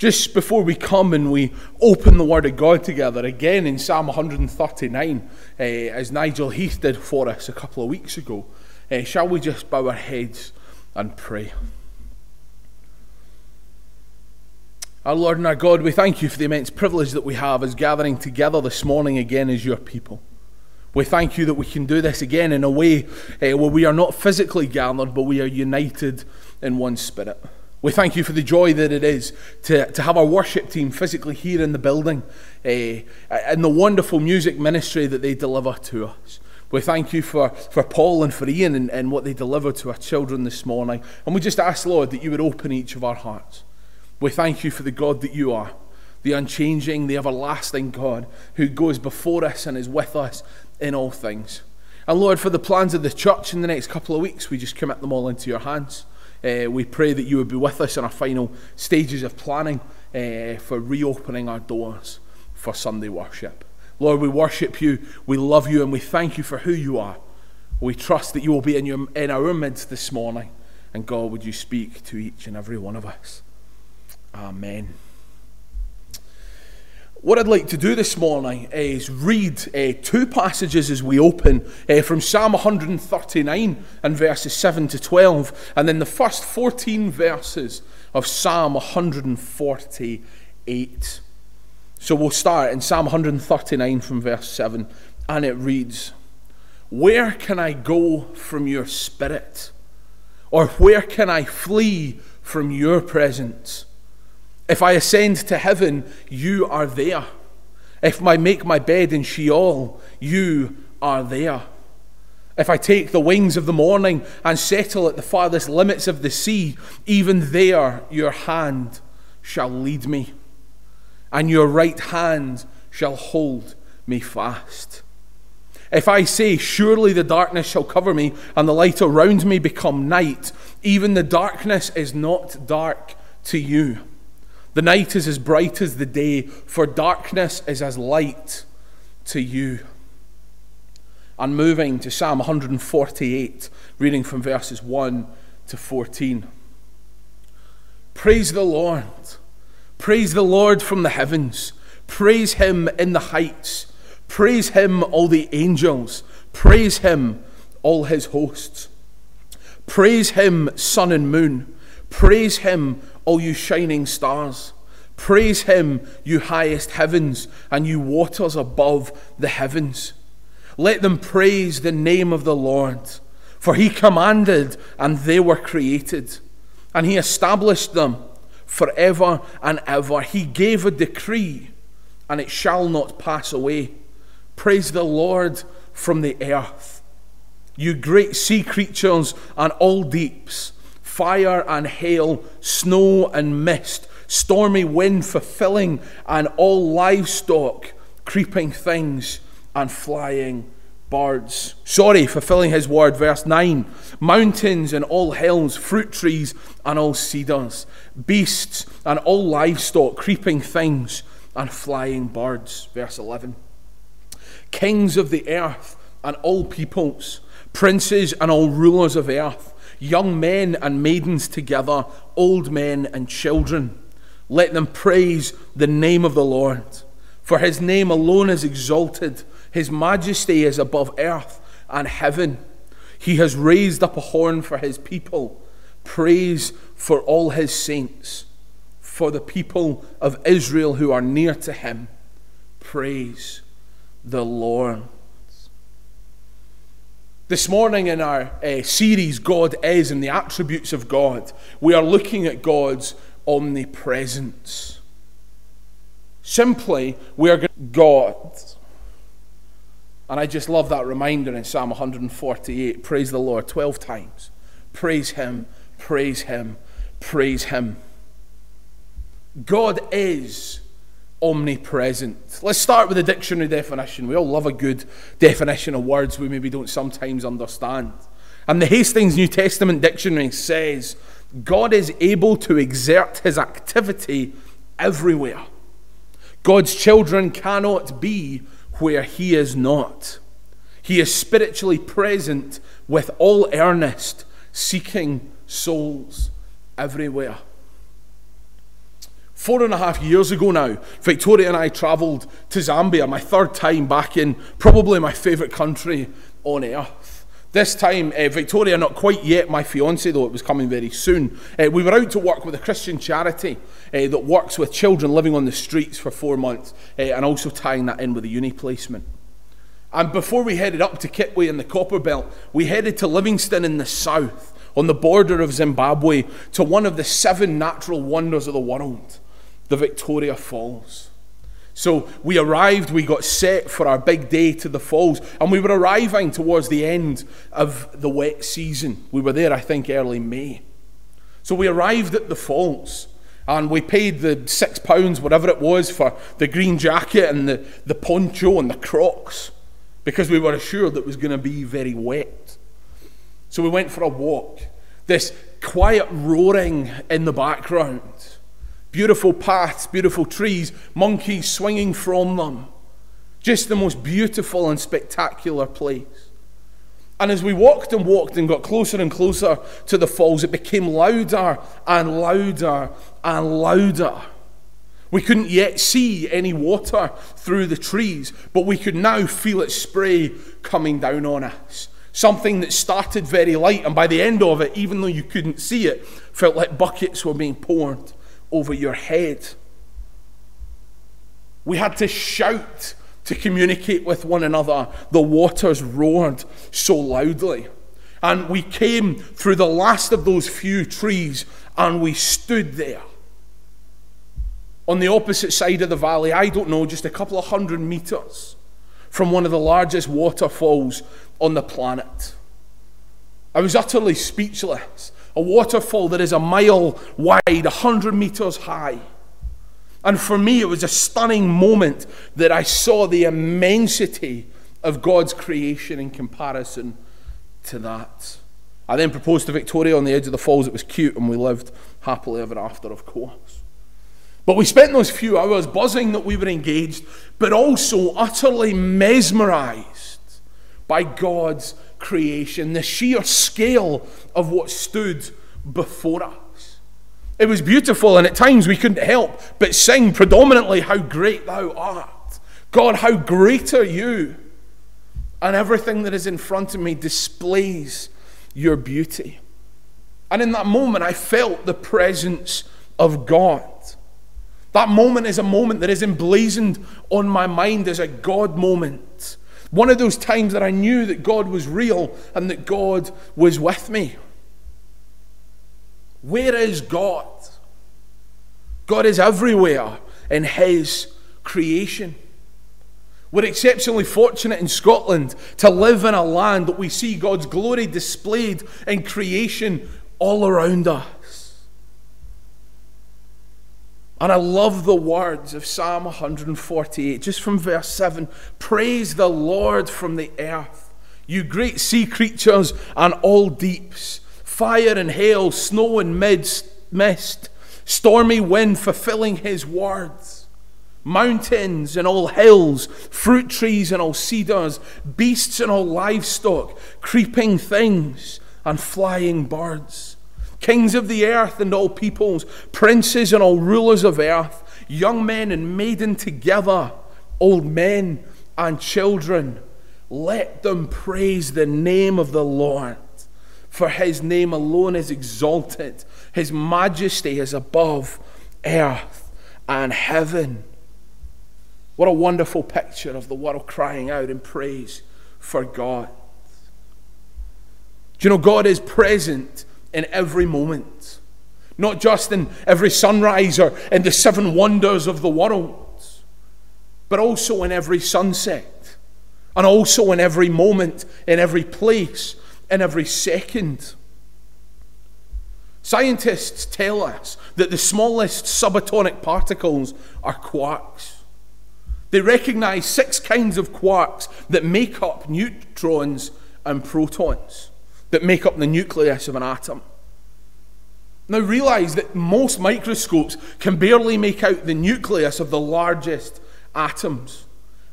Just before we come and we open the Word of God together, again in Psalm 139, uh, as Nigel Heath did for us a couple of weeks ago, uh, shall we just bow our heads and pray? Our Lord and our God, we thank you for the immense privilege that we have as gathering together this morning again as your people. We thank you that we can do this again in a way uh, where we are not physically gathered, but we are united in one spirit. We thank you for the joy that it is to, to have our worship team physically here in the building uh, and the wonderful music ministry that they deliver to us. We thank you for, for Paul and for Ian and, and what they deliver to our children this morning. And we just ask, Lord, that you would open each of our hearts. We thank you for the God that you are, the unchanging, the everlasting God who goes before us and is with us in all things. And Lord, for the plans of the church in the next couple of weeks, we just commit them all into your hands. Uh, we pray that you would be with us in our final stages of planning uh, for reopening our doors for Sunday worship. Lord, we worship you, we love you, and we thank you for who you are. We trust that you will be in, your, in our midst this morning. And God, would you speak to each and every one of us? Amen. What I'd like to do this morning is read uh, two passages as we open uh, from Psalm 139 and verses 7 to 12, and then the first 14 verses of Psalm 148. So we'll start in Psalm 139 from verse 7, and it reads Where can I go from your spirit? Or where can I flee from your presence? If I ascend to heaven, you are there. If I make my bed in Sheol, you are there. If I take the wings of the morning and settle at the farthest limits of the sea, even there your hand shall lead me, and your right hand shall hold me fast. If I say, Surely the darkness shall cover me, and the light around me become night, even the darkness is not dark to you. The night is as bright as the day, for darkness is as light to you. And moving to Psalm 148, reading from verses 1 to 14. Praise the Lord. Praise the Lord from the heavens. Praise him in the heights. Praise him, all the angels. Praise him, all his hosts. Praise him, sun and moon. Praise him, all you shining stars. Praise him, you highest heavens, and you waters above the heavens. Let them praise the name of the Lord, for he commanded, and they were created, and he established them forever and ever. He gave a decree, and it shall not pass away. Praise the Lord from the earth. You great sea creatures and all deeps fire and hail, snow and mist, stormy wind fulfilling, and all livestock, creeping things, and flying birds. Sorry, fulfilling his word. Verse 9 mountains and all hills, fruit trees and all cedars, beasts and all livestock, creeping things, and flying birds. Verse 11 kings of the earth and all peoples, princes and all rulers of earth young men and maidens together, old men and children. Let them praise the name of the Lord. For his name alone is exalted, his majesty is above earth and heaven. He has raised up a horn for his people, praise for all his saints, for the people of Israel who are near to him. Praise the Lord. This morning, in our uh, series, God is and the attributes of God, we are looking at God's omnipresence. Simply, we are God. And I just love that reminder in Psalm 148 praise the Lord 12 times. Praise Him, praise Him, praise Him. God is omnipresent. Let's start with the dictionary definition. We all love a good definition of words we maybe don't sometimes understand. And the Hastings New Testament Dictionary says God is able to exert his activity everywhere. God's children cannot be where he is not. He is spiritually present with all earnest, seeking souls everywhere. Four and a half years ago now, Victoria and I travelled to Zambia, my third time back in probably my favourite country on earth. This time, uh, Victoria, not quite yet my fiance, though it was coming very soon. Uh, we were out to work with a Christian charity uh, that works with children living on the streets for four months, and also tying that in with a uni placement. And before we headed up to Kitwe in the Copper Belt, we headed to Livingstone in the south, on the border of Zimbabwe, to one of the seven natural wonders of the world the Victoria Falls. So we arrived, we got set for our big day to the falls, and we were arriving towards the end of the wet season. We were there, I think, early May. So we arrived at the falls, and we paid the six pounds, whatever it was, for the green jacket and the, the poncho and the crocs, because we were assured it was going to be very wet. So we went for a walk. This quiet roaring in the background Beautiful paths, beautiful trees, monkeys swinging from them. Just the most beautiful and spectacular place. And as we walked and walked and got closer and closer to the falls, it became louder and louder and louder. We couldn't yet see any water through the trees, but we could now feel its spray coming down on us. Something that started very light, and by the end of it, even though you couldn't see it, felt like buckets were being poured over your head. We had to shout to communicate with one another. The waters roared so loudly. And we came through the last of those few trees and we stood there. On the opposite side of the valley, I don't know, just a couple of hundred meters from one of the largest waterfalls on the planet. I was utterly speechless a waterfall that is a mile wide, a hundred meters high. And for me, it was a stunning moment that I saw the immensity of God's creation in comparison to that. I then proposed to Victoria on the edge of the falls. It was cute, and we lived happily ever after, of course. But we spent those few hours buzzing that we were engaged, but also utterly mesmerized by God's creation, the sheer scale of what stood before us. It was beautiful, and at times we couldn't help but sing predominantly, How great thou art! God, how great are you! And everything that is in front of me displays your beauty. And in that moment, I felt the presence of God. That moment is a moment that is emblazoned on my mind as a God moment. One of those times that I knew that God was real and that God was with me. Where is God? God is everywhere in His creation. We're exceptionally fortunate in Scotland to live in a land that we see God's glory displayed in creation all around us. And I love the words of Psalm 148, just from verse 7 Praise the Lord from the earth, you great sea creatures and all deeps, fire and hail, snow and mist, stormy wind fulfilling his words, mountains and all hills, fruit trees and all cedars, beasts and all livestock, creeping things and flying birds kings of the earth and all peoples, princes and all rulers of earth, young men and maiden together, old men and children. Let them praise the name of the Lord, for his name alone is exalted. His majesty is above earth and heaven. What a wonderful picture of the world crying out in praise for God. Do you know God is present in every moment, not just in every sunrise or in the seven wonders of the world, but also in every sunset, and also in every moment, in every place, in every second. Scientists tell us that the smallest subatomic particles are quarks. They recognize six kinds of quarks that make up neutrons and protons that make up the nucleus of an atom. Now, realize that most microscopes can barely make out the nucleus of the largest atoms,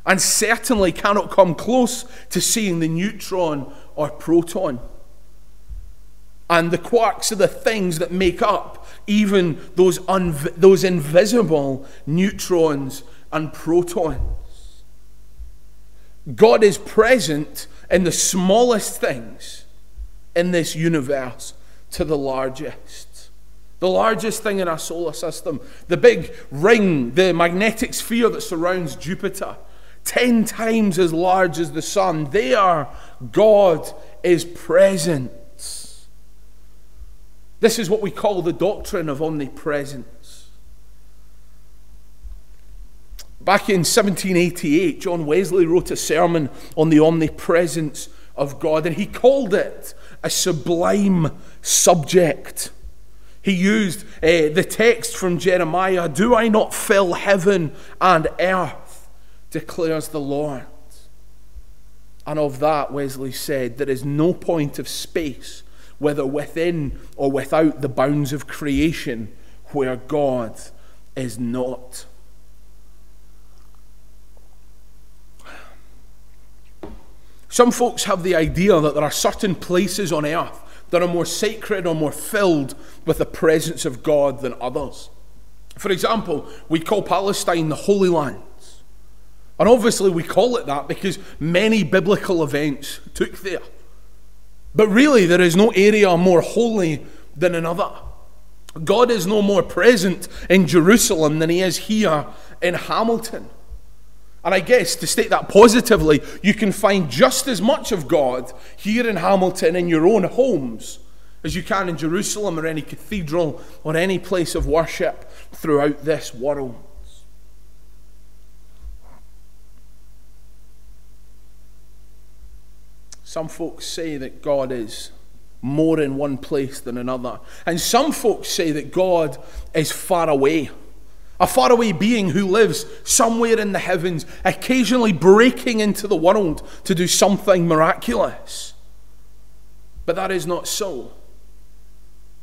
and certainly cannot come close to seeing the neutron or proton. And the quarks are the things that make up even those, unv- those invisible neutrons and protons. God is present in the smallest things in this universe to the largest. The largest thing in our solar system, the big ring, the magnetosphere that surrounds Jupiter, 10 times as large as the sun. There, God is present. This is what we call the doctrine of omnipresence. Back in 1788, John Wesley wrote a sermon on the omnipresence of God, and he called it a sublime subject. He used uh, the text from Jeremiah Do I not fill heaven and earth, declares the Lord. And of that, Wesley said, There is no point of space, whether within or without the bounds of creation, where God is not. Some folks have the idea that there are certain places on earth that are more sacred or more filled with the presence of God than others. For example, we call Palestine the Holy Land. And obviously, we call it that because many biblical events took there. But really, there is no area more holy than another. God is no more present in Jerusalem than he is here in Hamilton. And I guess to state that positively, you can find just as much of God here in Hamilton in your own homes as you can in Jerusalem or any cathedral or any place of worship throughout this world. Some folks say that God is more in one place than another. And some folks say that God is far away a faraway being who lives somewhere in the heavens, occasionally breaking into the world to do something miraculous. But that is not so,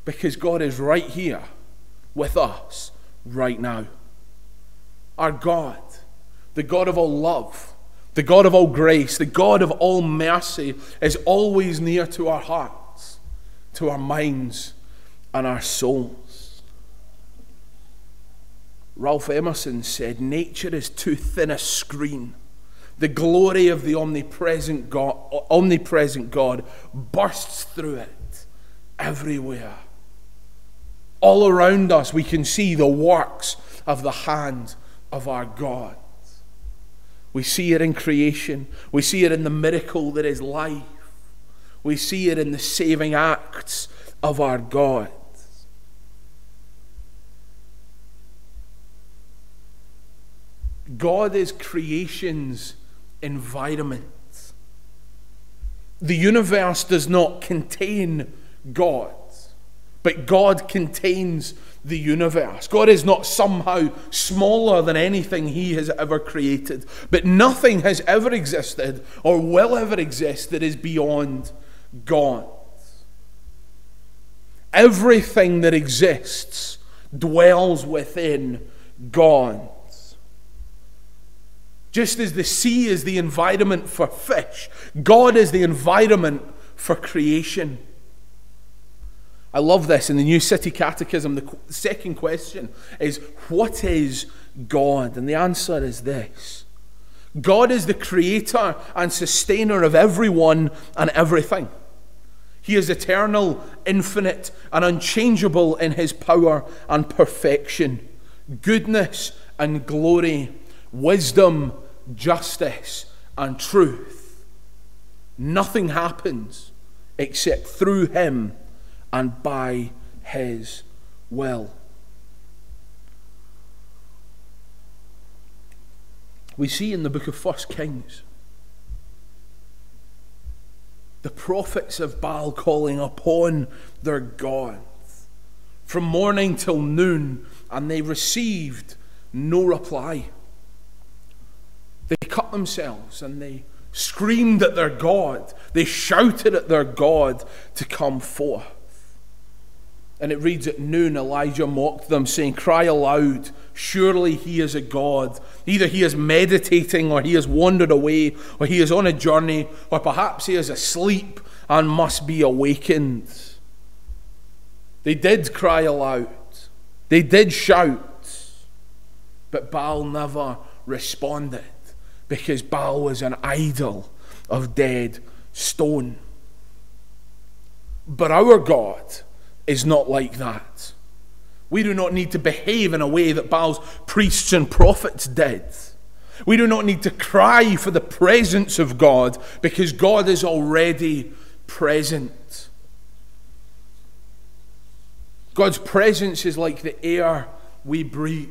because God is right here with us right now. Our God, the God of all love, the God of all grace, the God of all mercy, is always near to our hearts, to our minds, and our souls. Ralph Emerson said, Nature is too thin a screen. The glory of the omnipresent God, omnipresent God bursts through it everywhere. All around us, we can see the works of the hand of our God. We see it in creation, we see it in the miracle that is life, we see it in the saving acts of our God. God is creation's environment. The universe does not contain God, but God contains the universe. God is not somehow smaller than anything He has ever created, but nothing has ever existed or will ever exist that is beyond God. Everything that exists dwells within God. Just as the sea is the environment for fish, God is the environment for creation. I love this in the New City Catechism. The second question is What is God? And the answer is this God is the creator and sustainer of everyone and everything. He is eternal, infinite, and unchangeable in his power and perfection, goodness and glory, wisdom justice, and truth. Nothing happens except through him and by his will. We see in the book of First Kings the prophets of Baal calling upon their God from morning till noon, and they received no reply. They cut themselves and they screamed at their God. They shouted at their God to come forth. And it reads at noon, Elijah mocked them, saying, Cry aloud, surely he is a God. Either he is meditating, or he has wandered away, or he is on a journey, or perhaps he is asleep and must be awakened. They did cry aloud, They did shout, but Baal never responded because Baal was an idol of dead stone. But our God is not like that. We do not need to behave in a way that Baal's priests and prophets did. We do not need to cry for the presence of God because God is already present. God's presence is like the air we breathe.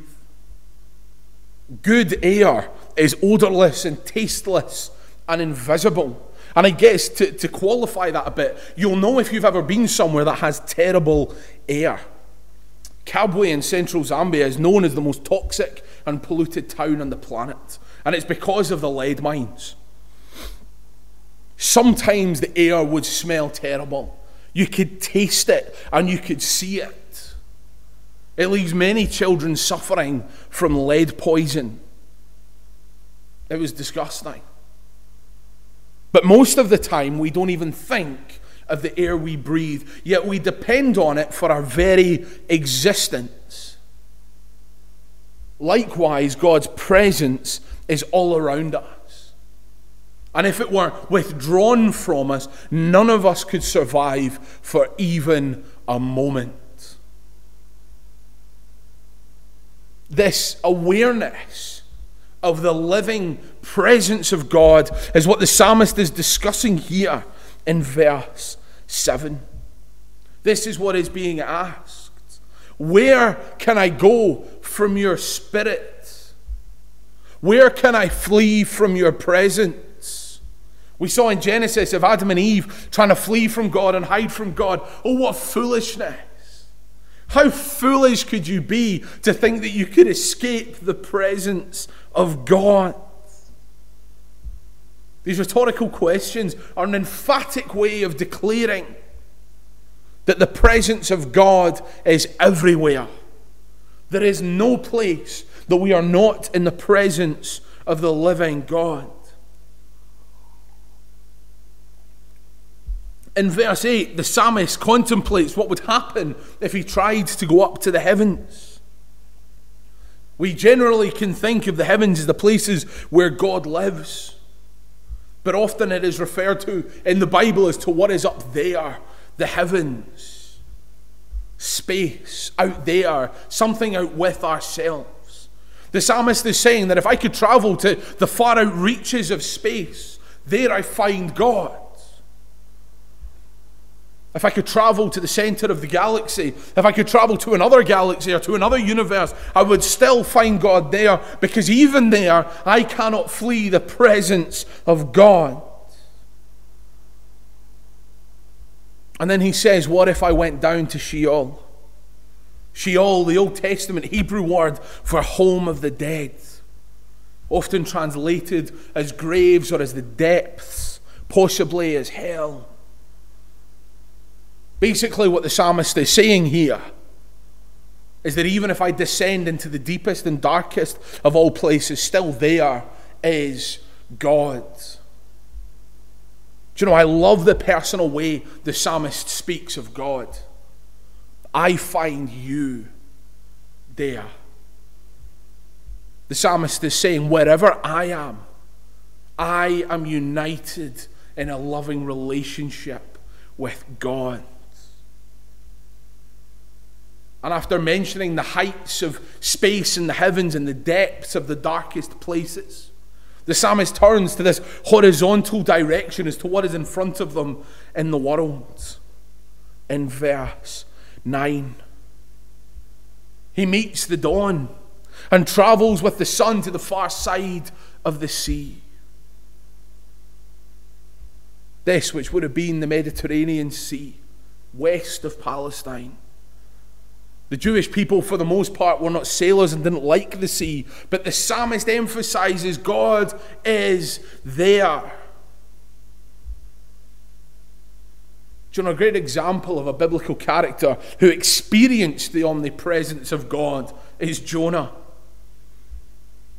Good air is odorless and tasteless and invisible. And I guess to, to qualify that a bit, you'll know if you've ever been somewhere that has terrible air. Kabwe in central Zambia is known as the most toxic and polluted town on the planet, and it's because of the lead mines. Sometimes the air would smell terrible. You could taste it and you could see it. It leaves many children suffering from lead poison. It was disgusting. But most of the time, we don't even think of the air we breathe, yet we depend on it for our very existence. Likewise, God's presence is all around us. And if it were withdrawn from us, none of us could survive for even a moment. This awareness of the living presence of God is what the psalmist is discussing here in verse 7. This is what is being asked. Where can I go from your spirit? Where can I flee from your presence? We saw in Genesis of Adam and Eve trying to flee from God and hide from God. Oh, what foolishness! How foolish could you be to think that you could escape the presence of God? These rhetorical questions are an emphatic way of declaring that the presence of God is everywhere. There is no place that we are not in the presence of the living God. In verse 8, the psalmist contemplates what would happen if he tried to go up to the heavens. We generally can think of the heavens as the places where God lives. But often it is referred to in the Bible as to what is up there the heavens, space, out there, something out with ourselves. The psalmist is saying that if I could travel to the far out reaches of space, there I find God. If I could travel to the center of the galaxy, if I could travel to another galaxy or to another universe, I would still find God there because even there, I cannot flee the presence of God. And then he says, What if I went down to Sheol? Sheol, the Old Testament Hebrew word for home of the dead, often translated as graves or as the depths, possibly as hell. Basically, what the psalmist is saying here is that even if I descend into the deepest and darkest of all places, still there is God. Do you know, I love the personal way the psalmist speaks of God. I find you there. The psalmist is saying, wherever I am, I am united in a loving relationship with God. And after mentioning the heights of space and the heavens and the depths of the darkest places, the psalmist turns to this horizontal direction as to what is in front of them in the world. In verse 9, he meets the dawn and travels with the sun to the far side of the sea. This, which would have been the Mediterranean Sea, west of Palestine the Jewish people, for the most part, were not sailors and didn't like the sea, but the psalmist emphasizes God is there. Do you know a great example of a biblical character who experienced the omnipresence of God is Jonah.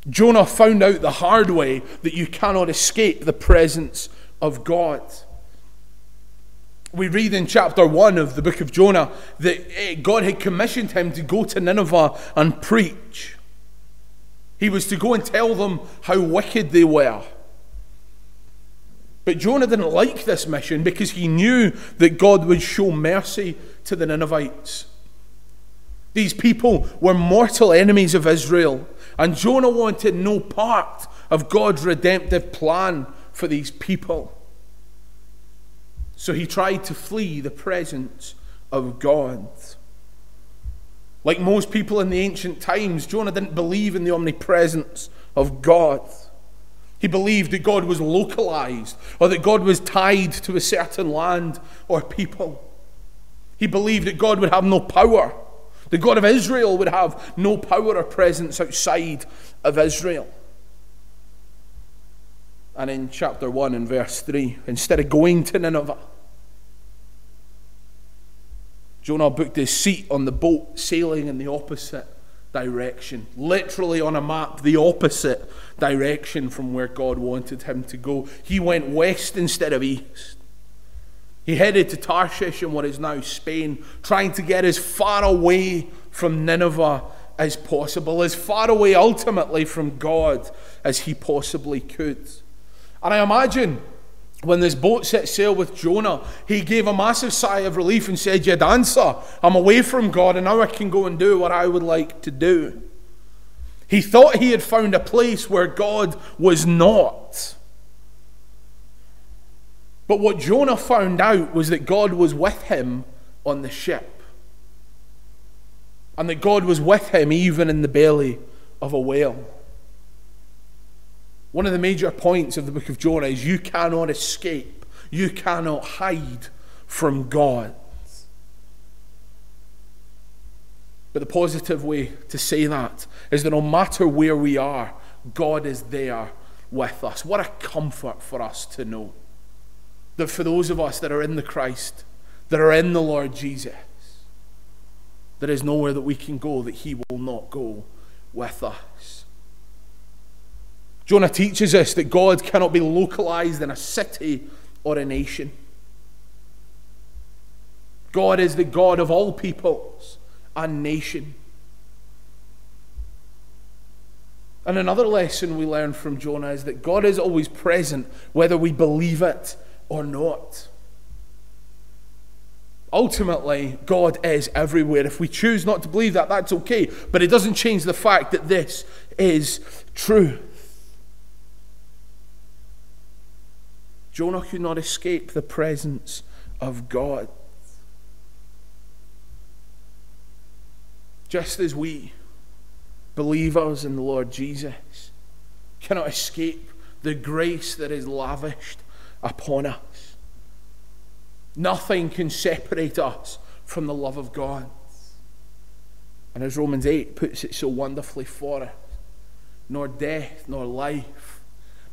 Jonah found out the hard way that you cannot escape the presence of God. We read in chapter 1 of the book of Jonah that eh, God had commissioned him to go to Nineveh and preach. He was to go and tell them how wicked they were. But Jonah didn't like this mission because he knew that God would show mercy to the Ninevites. These people were mortal enemies of Israel, and Jonah wanted no part of God's redemptive plan for these people. So he tried to flee the presence of God. Like most people in the ancient times, Jonah didn't believe in the omnipresence of God. He believed that God was localized or that God was tied to a certain land or people. He believed that God would have no power. The God of Israel would have no power or presence outside of Israel. And in chapter 1 and verse 3, instead of going to Nineveh, Jonah booked his seat on the boat sailing in the opposite direction. Literally on a map, the opposite direction from where God wanted him to go. He went west instead of east. He headed to Tarshish in what is now Spain, trying to get as far away from Nineveh as possible, as far away ultimately from God as he possibly could. And I imagine when this boat set sail with Jonah, he gave a massive sigh of relief and said, You'd answer. I'm away from God, and now I can go and do what I would like to do. He thought he had found a place where God was not. But what Jonah found out was that God was with him on the ship. And that God was with him even in the belly of a whale. One of the major points of the book of Jonah is you cannot escape, you cannot hide from God. But the positive way to say that is that no matter where we are, God is there with us. What a comfort for us to know that for those of us that are in the Christ, that are in the Lord Jesus, there is nowhere that we can go that He will not go with us. Jonah teaches us that God cannot be localized in a city or a nation. God is the God of all peoples and nation. And another lesson we learn from Jonah is that God is always present, whether we believe it or not. Ultimately, God is everywhere. If we choose not to believe that, that's okay. But it doesn't change the fact that this is true. Jonah could not escape the presence of God. Just as we, believers in the Lord Jesus, cannot escape the grace that is lavished upon us. Nothing can separate us from the love of God. And as Romans 8 puts it so wonderfully for us, nor death, nor life,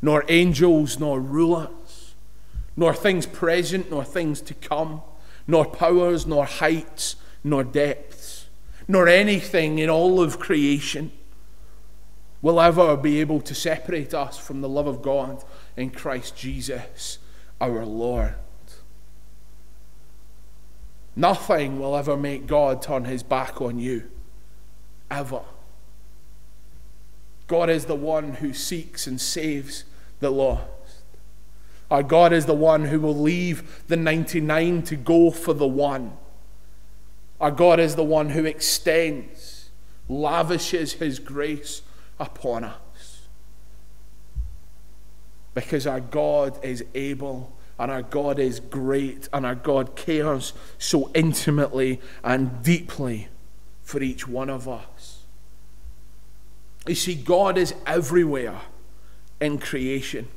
nor angels, nor rulers nor things present, nor things to come, nor powers, nor heights, nor depths, nor anything in all of creation will ever be able to separate us from the love of God in Christ Jesus our Lord. Nothing will ever make God turn his back on you. Ever. God is the one who seeks and saves the lost. Our God is the one who will leave the 99 to go for the one. Our God is the one who extends, lavishes his grace upon us. Because our God is able and our God is great and our God cares so intimately and deeply for each one of us. You see, God is everywhere in creation.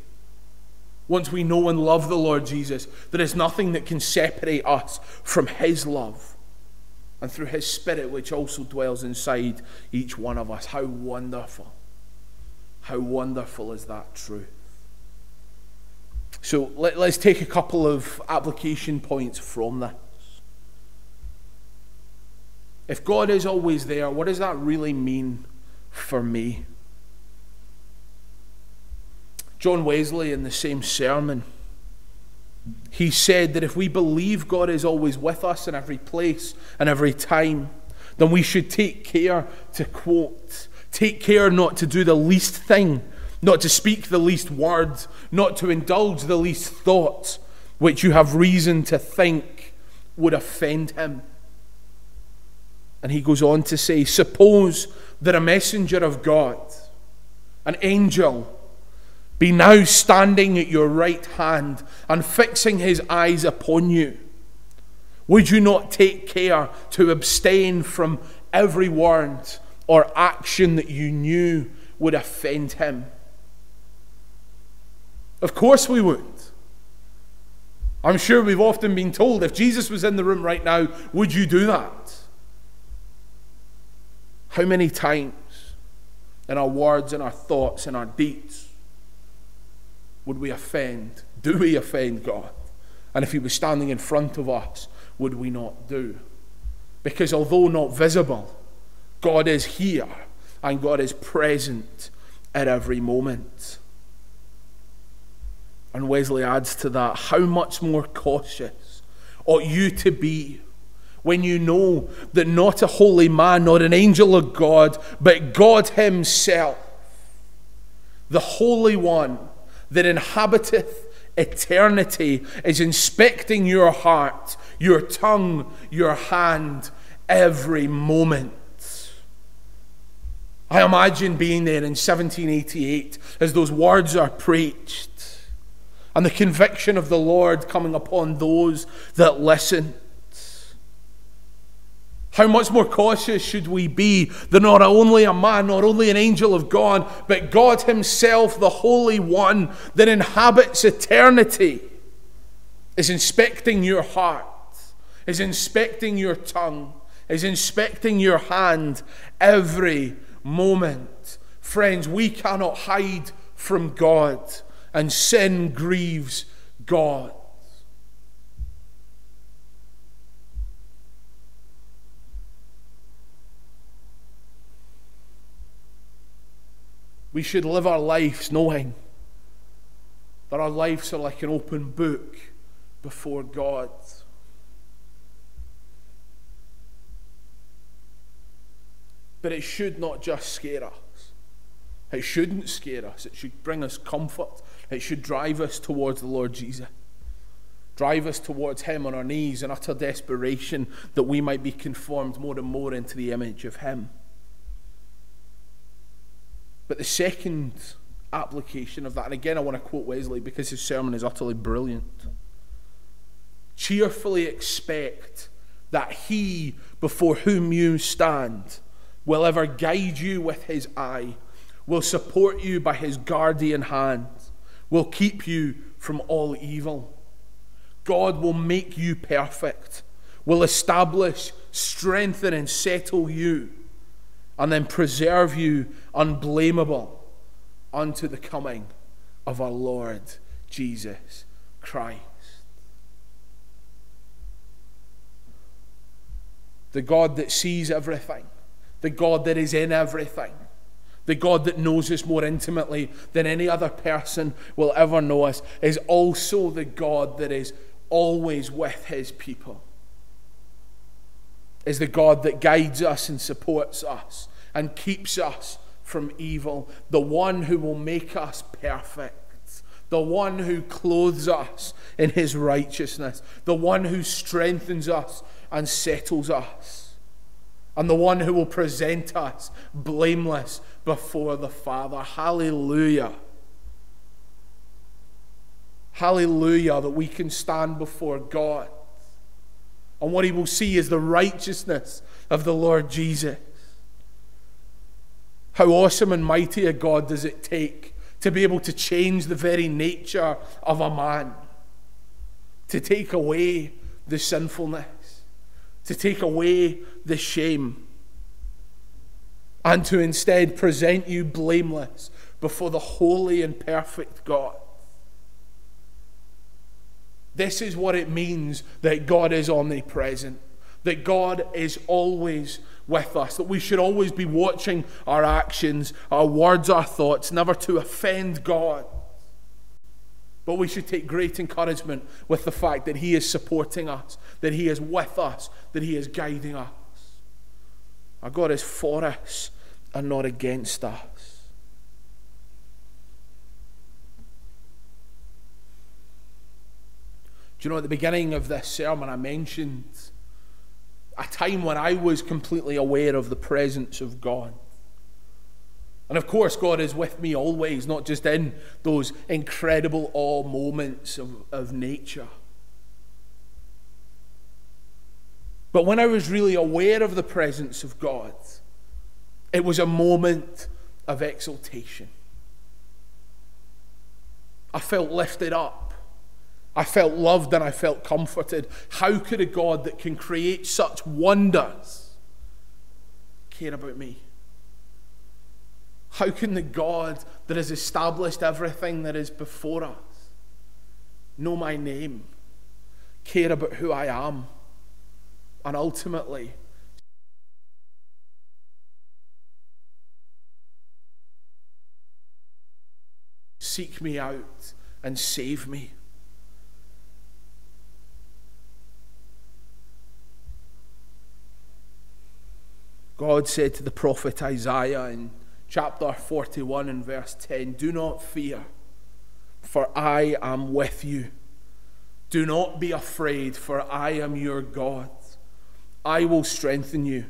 Once we know and love the Lord Jesus, there is nothing that can separate us from His love and through His Spirit, which also dwells inside each one of us. How wonderful! How wonderful is that truth? So let, us take a couple of application points from this. If God is always there, what does that really mean for me? John Wesley, in the same sermon, he said that if we believe God is always with us in every place and every time, then we should take care to quote, take care not to do the least thing, not to speak the least word, not to indulge the least thought, which you have reason to think would offend him. And he goes on to say, Suppose that a messenger of God, an angel, be now standing at your right hand and fixing his eyes upon you. Would you not take care to abstain from every word or action that you knew would offend him? Of course we would. I'm sure we've often been told if Jesus was in the room right now, would you do that? How many times in our words, in our thoughts, in our deeds would we offend? Do we offend God? And if He was standing in front of us, would we not do? Because although not visible, God is here and God is present at every moment. And Wesley adds to that how much more cautious ought you to be when you know that not a holy man, nor an angel of God, but God Himself, the Holy One that inhabiteth eternity, is inspecting your heart, your tongue, your hand, every moment. I imagine being there in 1788 as those words are preached and the conviction of the Lord coming upon those that listen. How much more cautious should we be that not only a man, not only an angel of God, but God Himself, the Holy One that inhabits eternity, is inspecting your heart, is inspecting your tongue, is inspecting your hand every moment. Friends, we cannot hide from God and sin grieves God. We should live our lives knowing that our lives are like an open book before God. But it should not just scare us. It shouldn't scare us. It should bring us comfort. It should drive us towards the Lord Jesus. Drive us towards Him on our knees in utter desperation that we might be conformed more and more into the image of Him. But the second application of that, and again I want to quote Wesley because his sermon is utterly brilliant. Cheerfully expect that He before whom you stand will ever guide you with His eye will support you by his guardian hand, will keep you from all evil. God will make you perfect, will establish, strengthen, and settle you, and then preserve you unblameable unto the coming of our Lord Jesus Christ. The God that sees everything, the God that is in everything the God that knows us more intimately than any other person will ever know us, is also the God that is always with his people. Is the God that guides us and supports us and keeps us from evil, the one who will make us perfect, the one who clothes us in his righteousness, the one who strengthens us and settles us, and the one who will present us blameless before the Father. Hallelujah. Hallelujah, that we can stand before God. And what he will see is the righteousness of the Lord Jesus. How awesome and mighty a God does it take to be able to change the very nature of a man, to take away the sinfulness, to take away the shame and to instead present you blameless before the holy and perfect God. This is what it means that God is omnipresent, that God is always with us, that we should always be watching our actions, our words, our thoughts, never to offend God. But we should take great encouragement with the fact that He is supporting us, that He is with us, that He is guiding us. Our God is for us and not against us. Do you know, at the beginning of this sermon, I mentioned a time when I was completely aware of the presence of God. And of course, God is with me always, not just in those incredible awe moments of, of nature. But when I was really aware of the presence of God, it was a moment of exaltation. I felt lifted up. I felt loved and I felt comforted. How could a God that can create such wonders care about me? How can the God that has established everything that is before us know my name, care about who I am, and ultimately seek me out and save me? God said to the prophet Isaiah in chapter 41 and verse 10 Do not fear, for I am with you. Do not be afraid, for I am your God. I will strengthen you,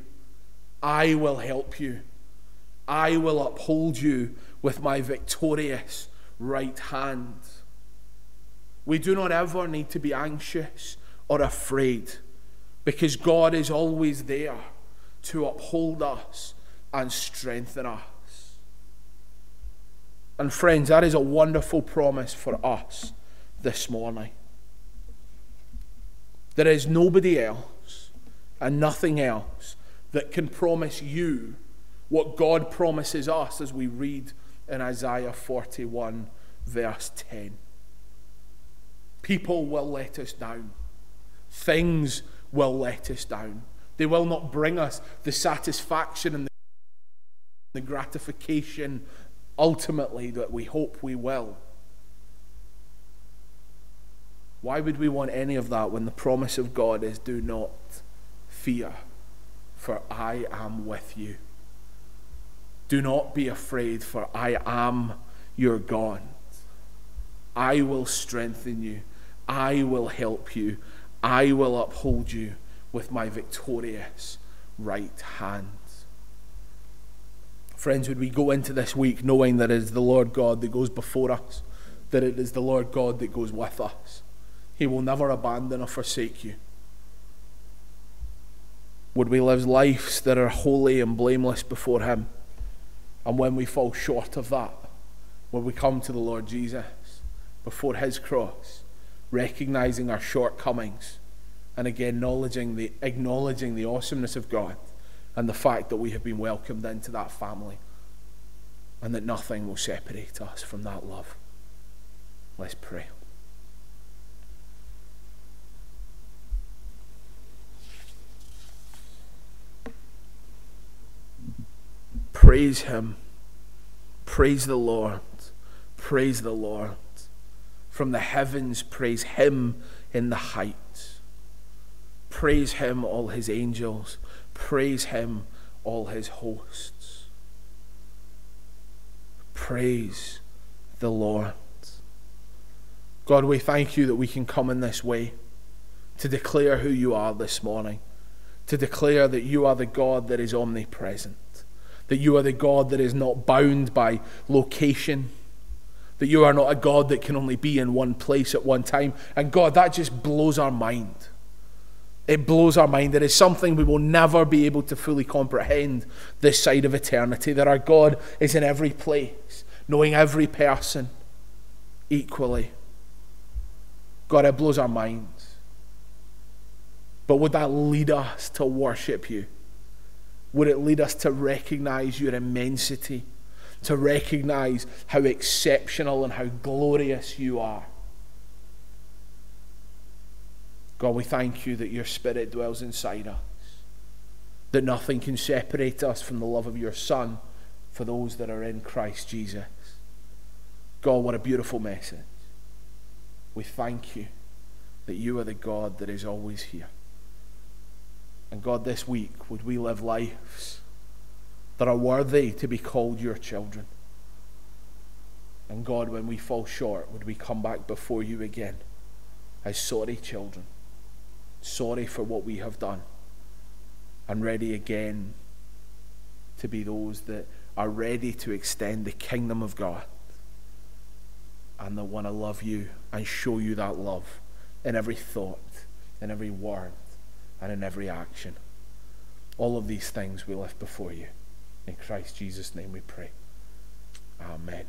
I will help you, I will uphold you with my victorious right hand. We do not ever need to be anxious or afraid because God is always there to uphold us and strengthen us. And friends, that is a wonderful promise for us this morning. There is nobody else and nothing else that can promise you what God promises us as we read in Isaiah 41, verse 10. People will let us down, things will let us down. They will not bring us the satisfaction and the gratification ultimately that we hope we will. Why would we want any of that when the promise of God is do not fear, for I am with you? Do not be afraid, for I am your God. I will strengthen you. I will help you. I will uphold you with my victorious right hand. Friends, would we go into this week knowing that it is the Lord God that goes before us, that it is the Lord God that goes with us? He will never abandon or forsake you. Would we live lives that are holy and blameless before Him? And when we fall short of that, would we come to the Lord Jesus before His cross, recognizing our shortcomings and again acknowledging the, acknowledging the awesomeness of God and the fact that we have been welcomed into that family and that nothing will separate us from that love? Let's pray. Praise Him. Praise the Lord. Praise the Lord. From the heavens, praise Him in the heights. Praise Him, all His angels. Praise Him, all His hosts. Praise the Lord. God, we thank you that we can come in this way to declare who you are this morning, to declare that you are the God that is omnipresent that you are the God that is not bound by location, that you are not a God that can only be in one place at one time. And God, that just blows our mind. It blows our mind. It is something we will never be able to fully comprehend this side of eternity, that our God is in every place, knowing every person equally. God, it blows our minds. But would that lead us to worship you? Would it lead us to recognize your immensity, to recognize how exceptional and how glorious you are? God, we thank you that your Spirit dwells inside us, that nothing can separate us from the love of your Son for those that are in Christ Jesus. God, what a beautiful message. We thank you that you are the God that is always here. And God, this week, would we live lives that are worthy to be called your children? And God, when we fall short, would we come back before you again as sorry children, sorry for what we have done, and ready again to be those that are ready to extend the kingdom of God and that want to love you and show you that love in every thought, in every word, and in every action. All of these things we lift before you. In Christ Jesus' name we pray. Amen.